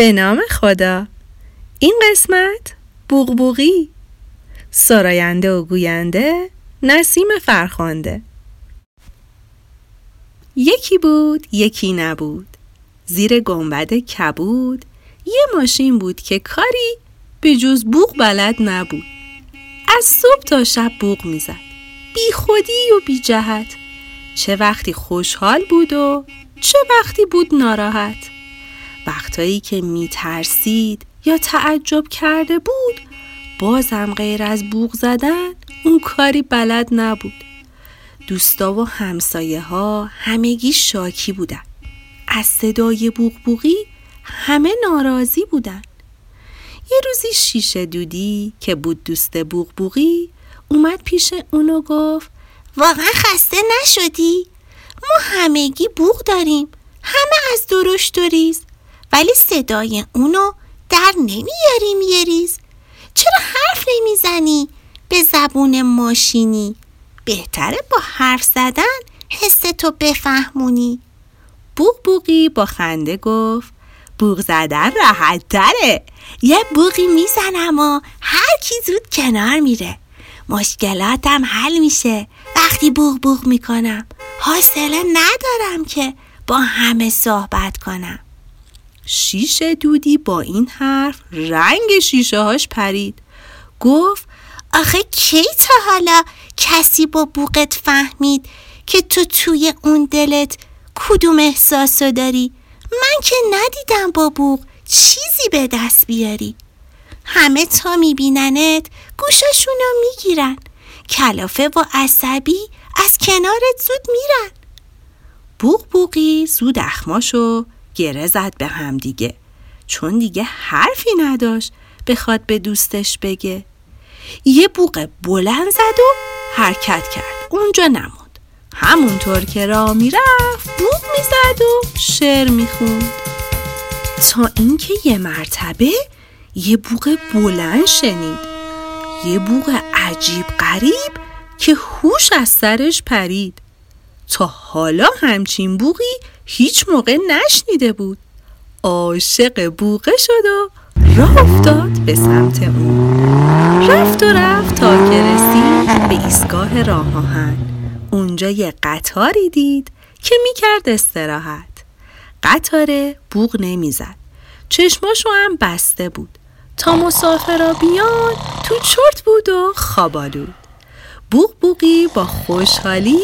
به نام خدا. این قسمت بوغبوغی. سراینده و گوینده نسیم فرخانده یکی بود یکی نبود. زیر گنبد کبود. یه ماشین بود که کاری به جز بوغ بلد نبود. از صبح تا شب بوغ می‌زد. بی خودی و بی جهت. چه وقتی خوشحال بود و چه وقتی بود ناراحت. وقتایی که میترسید یا تعجب کرده بود بازم غیر از بوغ زدن اون کاری بلد نبود. دوستا و همسایه ها همگی شاکی بودن. از صدای بوغ بوغی همه ناراضی بودن. یه روزی شیشه دودی که بود دوست بوغ بوغی اومد پیش اونو گفت واقعا خسته نشدی؟ ما همگی بوغ داریم. همه از درشت و ریز. ولی صدای اونو در نمیاریم یه چرا حرف نمی‌زنی؟ به زبون ماشینی. بهتره با حرف زدن حس تو بفهمونی. بوغ بوغی با خنده گفت. بوغ زدن راحت تره. یه بوغی می‌زنم و هر کی زود کنار میره. مشکلاتم حل میشه. وقتی بوغ بوغ می‌کنم حوصله ندارم که با همه صحبت کنم. شیشه دودی با این حرف رنگ شیشه هاش پرید. گفت آخه کی تا حالا کسی با بوغت فهمید که تو توی اون دلت کدوم احساسو داری؟ من که ندیدم با بوغ چیزی به دست بیاری. همه تا میبیننت گوششونو می‌گیرن. کلافه و عصبی از کنارت زود میرن. بوغ بوغی زود اخماشو گره زد به هم دیگه. چون دیگه حرفی نداشت. بخواد به دوستش بگه. یه بوغ بلند زد و حرکت کرد. اونجا نموند. همونطور که راه می‌رفت بوغ می‌زد و شعر می‌خوند. تا اینکه یه مرتبه یه بوغ بلند شنید. یه بوغ عجیب غریب که هوش از سرش پرید. تا حالا همچین بوغی هیچ موقع نشنیده بود. عاشق بوغه شد و راه افتاد به سمت اون رفت و رفت تا که رسید به ایستگاه راه آهن. اونجا یه قطاری دید که می‌کرد استراحت. قطاره بوغ نمی‌زد. چشماشو هم بسته بود. تا مسافرا بیان تو چرت بود و خوابالود بوغ بوغی با خوشحالی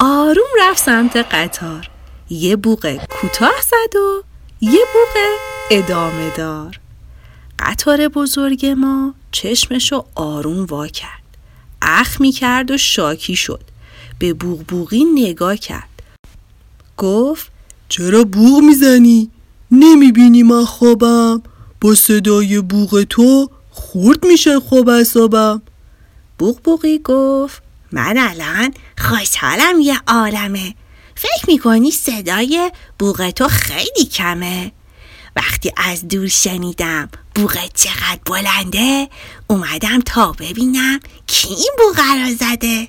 آروم رفت سمت قطار. یه بوغ کوتاه زد و یه بوغ ادامه دار. قطار بزرگ ما چشمشو آروم وا کرد. اخ می کرد و شاکی شد. به بوغ بوغی نگاه کرد. گفت چرا بوغ می‌زنی؟ نمی‌بینی من خوابم؟ با صدای بوغ تو خورد میشه خواب اصابم بوغ بوغی گفت من الان خوشحالم یه عالمه. فکر می‌کنی صدای بوغ تو خیلی کمه؟ وقتی از دور شنیدم بوغ چقدر بلنده اومدم تا ببینم کی این بوغ را زده.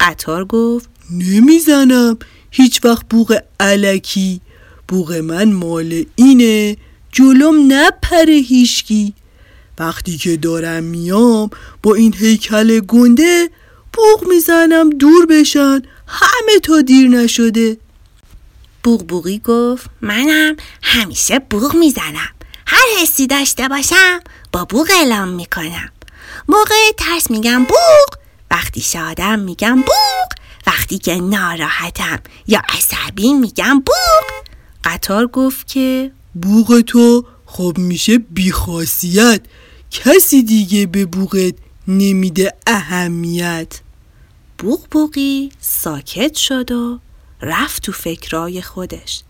قطار گفت نمی‌زنم. هیچ وقت بوغ علکی. بوغ من مال اینه. جلوم نپره هیشکی وقتی که دارم میام با این هیکل گنده بوغ می‌زنم دور بشن. همه تا دیر نشده. بوغ بوغی گفت منم همیشه بوغ می‌زنم. هر حسی داشته باشم با بوغ اعلام می‌کنم. موقع ترس میگم بوغ وقتی شادم میگم بوغ وقتی که ناراحتم یا عصبی میگم بوغ. قطار گفت که بوغ تو خب میشه بیخاصیت. کسی دیگه به بوغت نمیده اهمیت. بوغ بوغی ساکت شد و رفت تو فکرای خودش.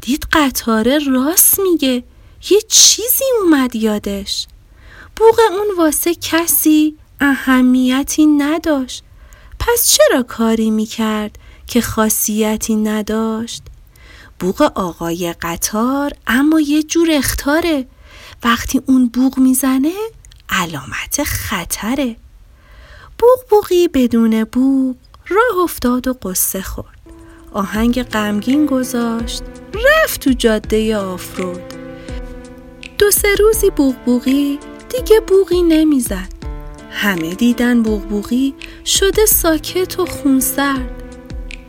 دید قطاره راست میگه. یه چیزی اومد یادش. بوغ اون واسه کسی اهمیتی نداشت. پس چرا کاری می‌کرد که خاصیتی نداشت؟ بوغ آقای قطار اما یه جور اختاره. وقتی اون بوغ می‌زنه علامت خطره. بوغ بوغی بدون بوغ راه افتاد و قصه خورد. آهنگ غمگین گذاشت رفت تو جاده آفرود. دو سه روزی بوغبوغی دیگه بوغی نمی‌زد. همه دیدن بوغبوغی شده ساکت و خونسرد.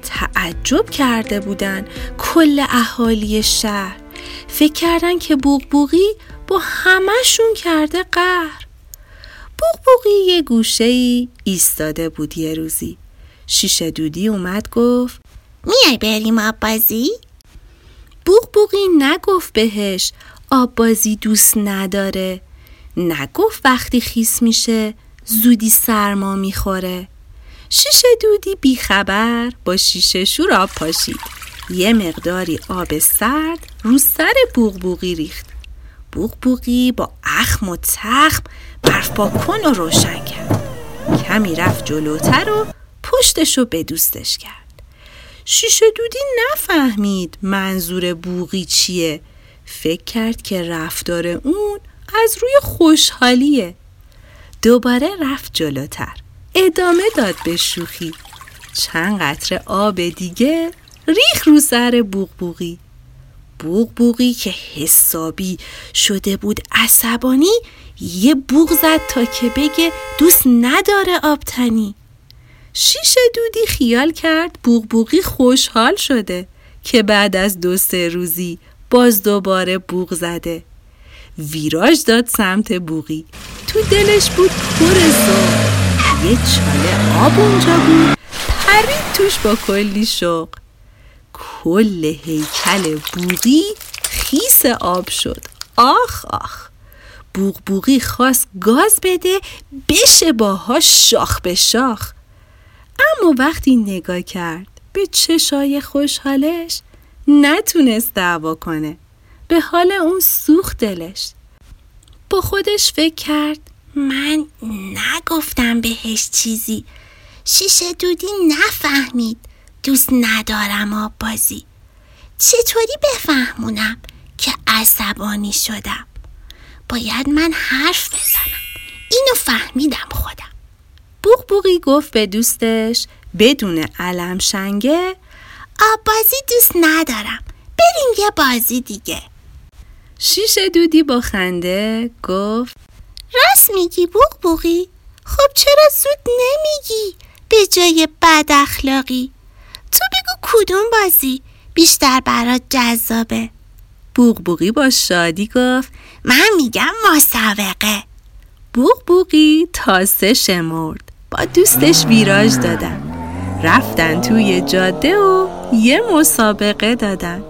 تعجب کرده بودن کل اهالی شهر. فکر کردن که بوغبوغی با همهشون کرده قهر. بوغبوغی یه گوشه ای ایستاده بود یه روزی. شیشه دودی اومد گفت میای بریم آب بازی؟ بوغبوغی نگفت بهش آب بازی دوست نداره. نگفت وقتی خیس میشه زودی سرما می‌خوره. شیشه دودی بیخبر با شیشه شور آب پاشید. یه مقداری آب سرد رو سر بوغبوغی ریخت. بوغبوغی با اخم و تخم برف با کن و روشن کرد. کمی رفت جلوتر و پشتشو به دوستش کرد. شیشه دودی نفهمید منظور بوغی چیه. فکر کرد که رفتار اون از روی خوشحالیه. دوباره رفت جلوتر. ادامه داد به شوخی. چند قطره آب دیگه ریخ رو سر بوغبوغی بوغبوغی که حسابی شده بود عصبانی یه بوغ زد تا که بگه دوست نداره آبتنی. شیشه دودی خیال کرد بوغبوغی خوشحال شده که بعد از دو سه روزی باز دوباره بوغ زده. ویراژ داد سمت بوغی. تو دلش بود پر یه چاله آب اونجا بود. پرید توش با کلی شوق. کل هیکل بوغی خیس آب شد. آخ آخ. بوغ بوغی خواست گاز بده بشه باهاش شاخ به شاخ. اما وقتی نگاه کرد به چشای خوشحالش نتونست دعوا کنه. به حال اون سوخت دلش. با خودش فکر کرد من نگفتم بهش چیزی. شیشه دودی نفهمید. دوست ندارم آب بازی چطوری بفهمونم که عصبانی شدم؟ باید من حرف بزنم. اینو فهمیدم خودم. بوغ گفت به دوستش بدون علم شنگه آب بازی دوست ندارم. بریم یه بازی دیگه. شیشه دودی با خنده گفت راست میگی بوغ بوغی خب چرا زود نمیگی؟ به جای بد اخلاقی. تو بگو کدوم بازی بیشتر برات جذابه؟ بوغ با شادی گفت. من میگم مسابقه. بوغ بوغی تاسه شمرد. با دوستش ویراژ دادن. رفتن توی جاده و یه مسابقه دادن.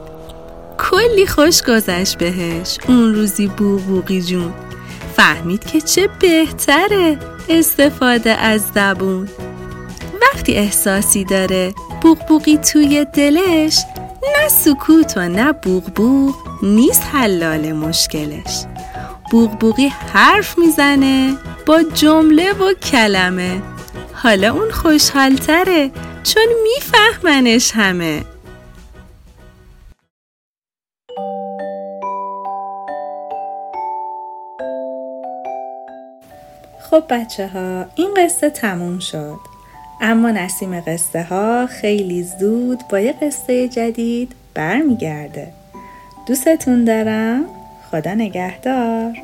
کلی خوش گذشت بهش. اون روزی بوغ جون. فهمید که چه بهتره استفاده از زبون. وقتی احساسی داره بوغبوغی توی دلش نه سکوت و نه بوغبوغ نیست حلال مشکلش. بوغبوغی حرف می‌زنه با جمله و کلمه. حالا اون خوشحالتره چون میفهمنش همه. خب بچه ها این قصه تموم شد. اما نسیم قصه ها خیلی زود با یه قصه جدید برمیگرده. دوستتون دارم. خدا نگهدار.